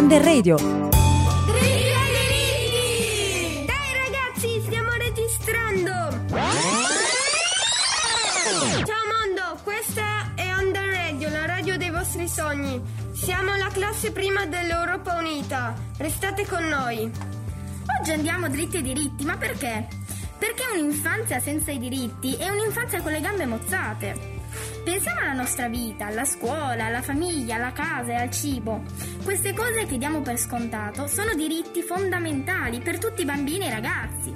Under Radio. Dai ragazzi, stiamo registrando! Ciao mondo, questa è Under Radio, la radio dei vostri sogni. Siamo la classe prima dell'Europa Unita. Restate con noi. Oggi andiamo dritti e diritti, ma perché? Perché un'infanzia senza i diritti è un'infanzia con le gambe mozzate. Pensiamo alla nostra vita, alla scuola, alla famiglia, alla casa e al cibo. Queste cose che diamo per scontato sono diritti fondamentali per tutti i bambini e ragazzi.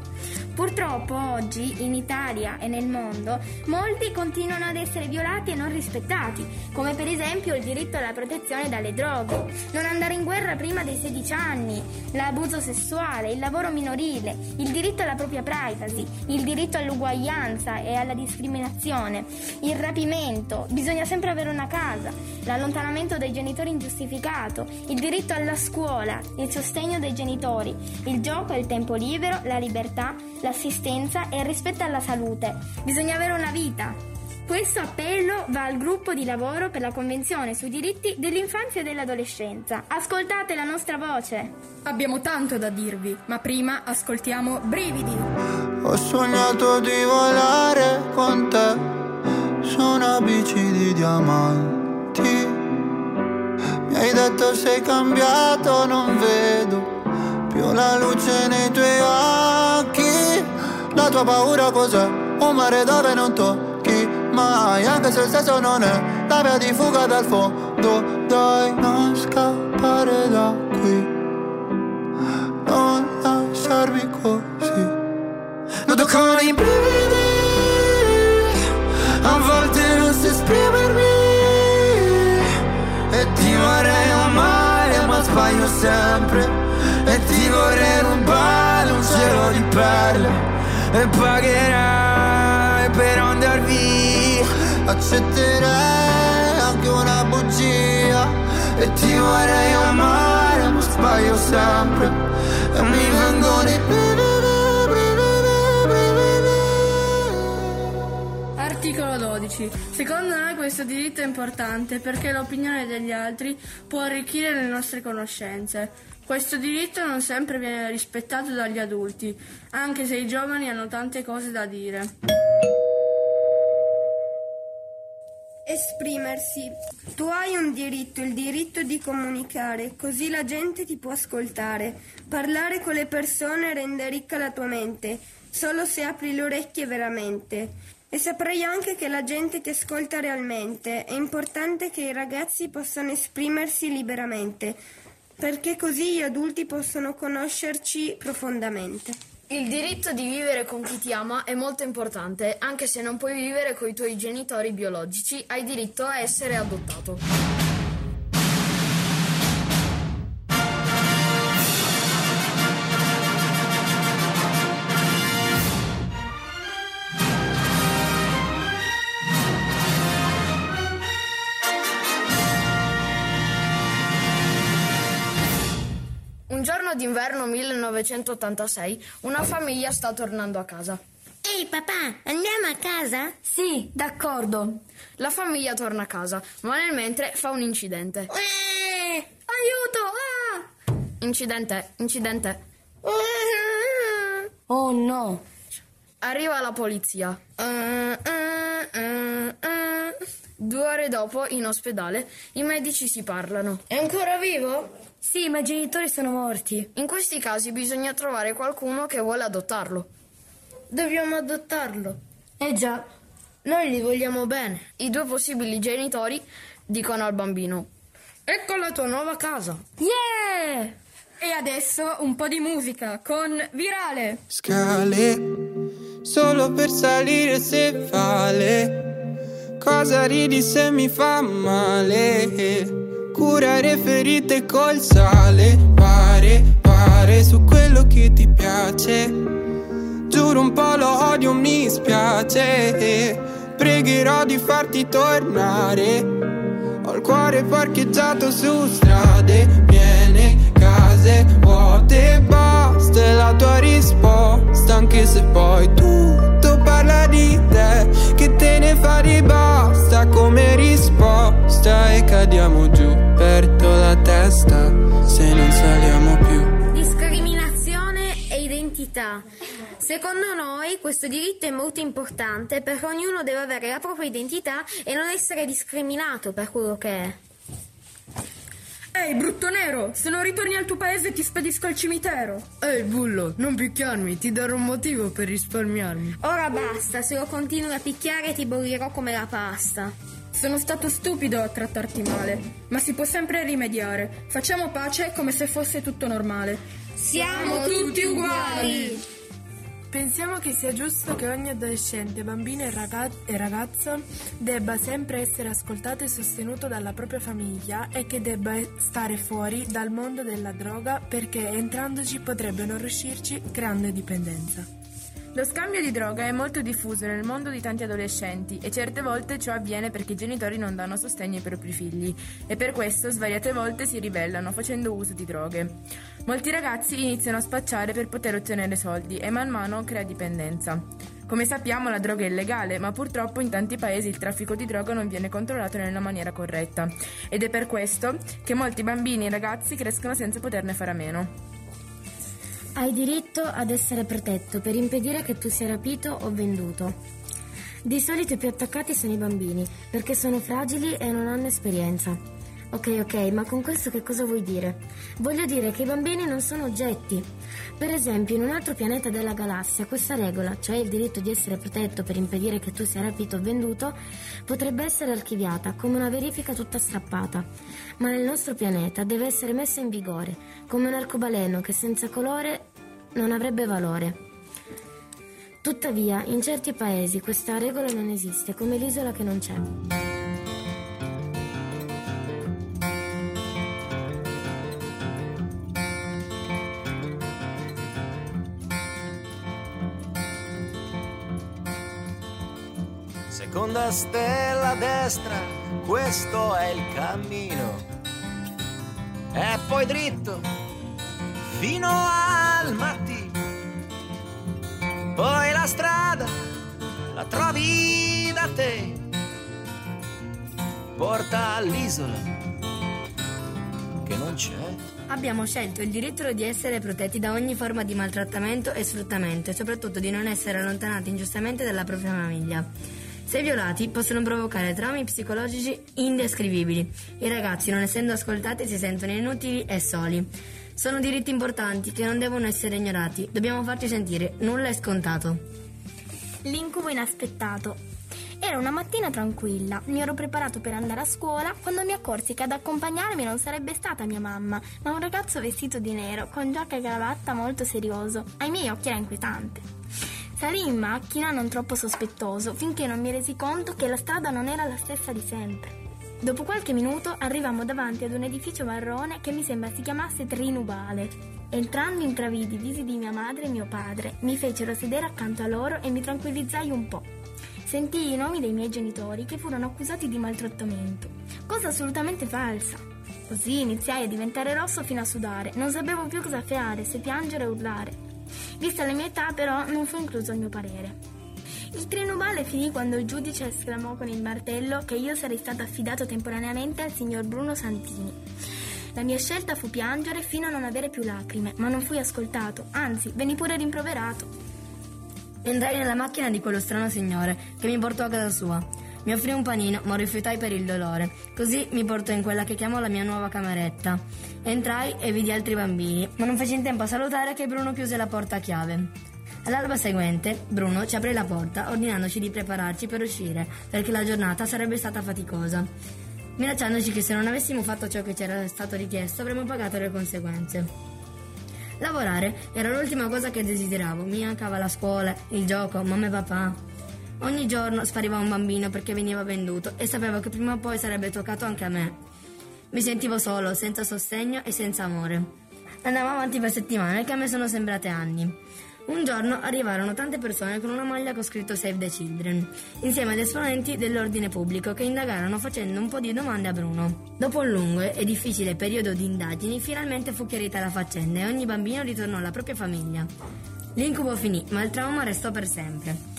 Purtroppo oggi in Italia e nel mondo molti continuano ad essere violati e non rispettati, come per esempio il diritto alla protezione dalle droghe, non andare in guerra prima dei 16 anni, l'abuso sessuale, il lavoro minorile, il diritto alla propria privacy, il diritto all'uguaglianza e alla discriminazione, il rapimento, bisogna sempre avere una casa, l'allontanamento dai genitori ingiustificato, il diritto alla scuola, il sostegno dei genitori, il gioco e il tempo libero, la libertà, l'assistenza e il rispetto alla salute. Bisogna avere una vita. Questo appello va al gruppo di lavoro per la Convenzione sui diritti dell'infanzia e dell'adolescenza. Ascoltate la nostra voce. Abbiamo tanto da dirvi, ma prima ascoltiamo Brividi. Ho sognato di volare con te su una bici di diamanti. Mi hai detto sei cambiato, non vedo più la luce nei tuoi occhi. La tua paura cos'è? Un mare dove non tocchi mai, anche se il senso non è la via di fuga dal fondo. Dai, non scappare da qui, non lasciarmi così. Noto con i brividi, a volte non so esprimermi. E ti vorrei amare, ma sbaglio sempre. E ti vorrei rubare un cielo di perle. E pagherai per andar via. Accetterei anche una bugia. E ti vorrei amare, ma sbaglio sempre. E mi vengono i brividi, brividi, brividi. Articolo 12. Secondo noi questo diritto è importante perché l'opinione degli altri può arricchire le nostre conoscenze. Questo diritto non sempre viene rispettato dagli adulti, anche se i giovani hanno tante cose da dire. Esprimersi. Tu hai un diritto, il diritto di comunicare, così la gente ti può ascoltare. Parlare con le persone rende ricca la tua mente, solo se apri le orecchie veramente. E saprai anche che la gente ti ascolta realmente. È importante che i ragazzi possano esprimersi liberamente, perché così gli adulti possono conoscerci profondamente. Il diritto di vivere con chi ti ama è molto importante, anche se non puoi vivere con i tuoi genitori biologici, hai diritto a essere adottato. Giorno d'inverno 1986, una famiglia sta tornando a casa. Ehi papà, andiamo a casa? Sì, d'accordo. La famiglia torna a casa, ma nel mentre fa un incidente. Eh, Aiuto! Ah! Incidente, incidente. Oh no. Arriva la polizia. Eh, eh. Due ore dopo, in ospedale, i medici si parlano. È ancora vivo? Sì, ma i genitori sono morti. In questi casi bisogna trovare qualcuno che vuole adottarlo. Dobbiamo adottarlo. Eh già, noi gli vogliamo bene. I due possibili genitori dicono al bambino: Ecco la tua nuova casa. Yeah! E adesso un po' di musica con Virale. Scale, solo per salire se vale. Cosa ridi se mi fa male? Curare ferite col sale. Pare, pare su quello che ti piace. Giuro un po' lo odio, mi spiace. Pregherò di farti tornare. Ho il cuore parcheggiato su strade piene, case vuote, basta la tua risposta, anche se poi tutto parla andiamo giù, perdo la testa se non saliamo più. Discriminazione e identità. Secondo noi questo diritto è molto importante perché ognuno deve avere la propria identità e non essere discriminato per quello che è. Ehi, brutto nero, se non ritorni al tuo paese ti spedisco al cimitero. Ehi, bullo, non picchiarmi, ti darò un motivo per risparmiarmi. Ora basta, se lo continui a picchiare ti bollirò come la pasta. Sono stato stupido a trattarti male, ma si può sempre rimediare. Facciamo pace come se fosse tutto normale. Siamo tutti uguali! Pensiamo che sia giusto che ogni adolescente, bambino e, e ragazzo debba sempre essere ascoltato e sostenuto dalla propria famiglia e che debba stare fuori dal mondo della droga perché entrandoci potrebbe non riuscirci creando dipendenza. Lo scambio di droga è molto diffuso nel mondo di tanti adolescenti e certe volte ciò avviene perché i genitori non danno sostegno ai propri figli e per questo svariate volte si ribellano facendo uso di droghe. Molti ragazzi iniziano a spacciare per poter ottenere soldi e man mano crea dipendenza. Come sappiamo la droga è illegale, ma purtroppo in tanti paesi il traffico di droga non viene controllato nella maniera corretta ed è per questo che molti bambini e ragazzi crescono senza poterne fare a meno. Hai diritto ad essere protetto per impedire che tu sia rapito o venduto. Di solito i più attaccati sono i bambini, perché sono fragili e non hanno esperienza. Ok, ok, ma con questo che cosa vuoi dire? Voglio dire che i bambini non sono oggetti. Per esempio, in un altro pianeta della galassia, questa regola, cioè il diritto di essere protetto per impedire che tu sia rapito o venduto, potrebbe essere archiviata come una verifica tutta strappata. Ma nel nostro pianeta deve essere messa in vigore, come un arcobaleno che senza colore non avrebbe valore. Tuttavia, in certi paesi questa regola non esiste, come l'isola che non c'è. Seconda stella a destra, questo è il cammino. E poi dritto fino al mattino. Poi la strada la trovi da te. Porta all'isola che non c'è. Abbiamo scelto il diritto di essere protetti da ogni forma di maltrattamento e sfruttamento e soprattutto di non essere allontanati ingiustamente dalla propria famiglia. Se violati possono provocare traumi psicologici indescrivibili. I ragazzi, non essendo ascoltati, si sentono inutili e soli. Sono diritti importanti che non devono essere ignorati. Dobbiamo farci sentire, nulla è scontato. L'incubo inaspettato. Era una mattina tranquilla, mi ero preparato per andare a scuola quando mi accorsi che ad accompagnarmi non sarebbe stata mia mamma, ma un ragazzo vestito di nero, con giacca e cravatta molto serioso. Ai miei occhi era inquietante. Salì in macchina non troppo sospettoso finché non mi resi conto che la strada non era la stessa di sempre. Dopo qualche minuto arrivammo davanti ad un edificio marrone che mi sembra si chiamasse Trinubale. Entrando intravidi i visi di mia madre e mio padre, mi fecero sedere accanto a loro e mi tranquillizzai un po'. Sentii i nomi dei miei genitori che furono accusati di maltrattamento, cosa assolutamente falsa. Così iniziai a diventare rosso fino a sudare, non sapevo più cosa fare, se piangere o urlare. Vista la mia età, però, non fu incluso il mio parere. Il trinubale finì quando il giudice esclamò con il martello che io sarei stato affidato temporaneamente al signor Bruno Santini. La mia scelta fu piangere fino a non avere più lacrime, ma non fui ascoltato, anzi, venni pure rimproverato. Entrai nella macchina di quello strano signore che mi portò a casa sua. Mi offrì un panino, ma rifiutai per il dolore. Così mi portò in quella che chiamo la mia nuova cameretta. Entrai e vidi altri bambini, ma non feci in tempo a salutare che Bruno chiuse la porta a chiave. All'alba seguente, Bruno ci aprì la porta, ordinandoci di prepararci per uscire, perché la giornata sarebbe stata faticosa, minacciandoci che se non avessimo fatto ciò che ci era stato richiesto avremmo pagato le conseguenze. Lavorare era l'ultima cosa che desideravo, mi mancava la scuola, il gioco, mamma e papà. Ogni giorno spariva un bambino perché veniva venduto e sapevo che prima o poi sarebbe toccato anche a me. Mi sentivo solo, senza sostegno e senza amore. Andavo avanti per settimane che a me sono sembrate anni. Un giorno arrivarono tante persone con una maglia con scritto Save the Children, insieme ad esponenti dell'ordine pubblico che indagarono facendo un po' di domande a Bruno. Dopo un lungo e difficile periodo di indagini, finalmente fu chiarita la faccenda e ogni bambino ritornò alla propria famiglia. L'incubo finì, ma il trauma restò per sempre.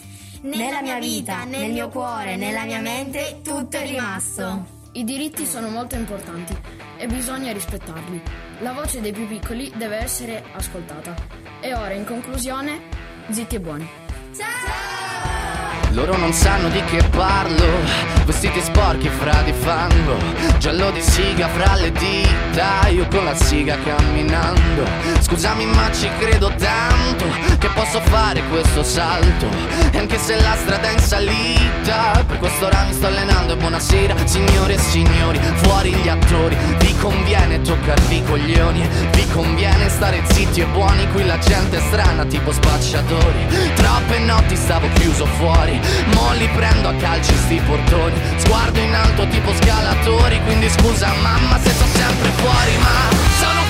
Nella mia vita, nel mio cuore, nella mia mente, tutto è rimasto. I diritti sono molto importanti e bisogna rispettarli. La voce dei più piccoli deve essere ascoltata E ora, in conclusione, zitti e buoni. Loro non sanno di che parlo. Vestiti sporchi fra di fango. Giallo di siga fra le dita. Io con la siga camminando. Scusami ma ci credo tanto Che posso fare questo salto. E anche se la strada è in salita Per quest'ora mi sto allenando. E buonasera Signore e signori, fuori gli attori. Vi conviene toccarvi i coglioni. Vi conviene stare zitti e buoni Qui la gente è strana tipo spacciatori. Troppe notti stavo chiuso fuori Molli prendo a calci sti portoni. Sguardo in alto tipo scalatori Quindi scusa mamma se sto sempre fuori ma sono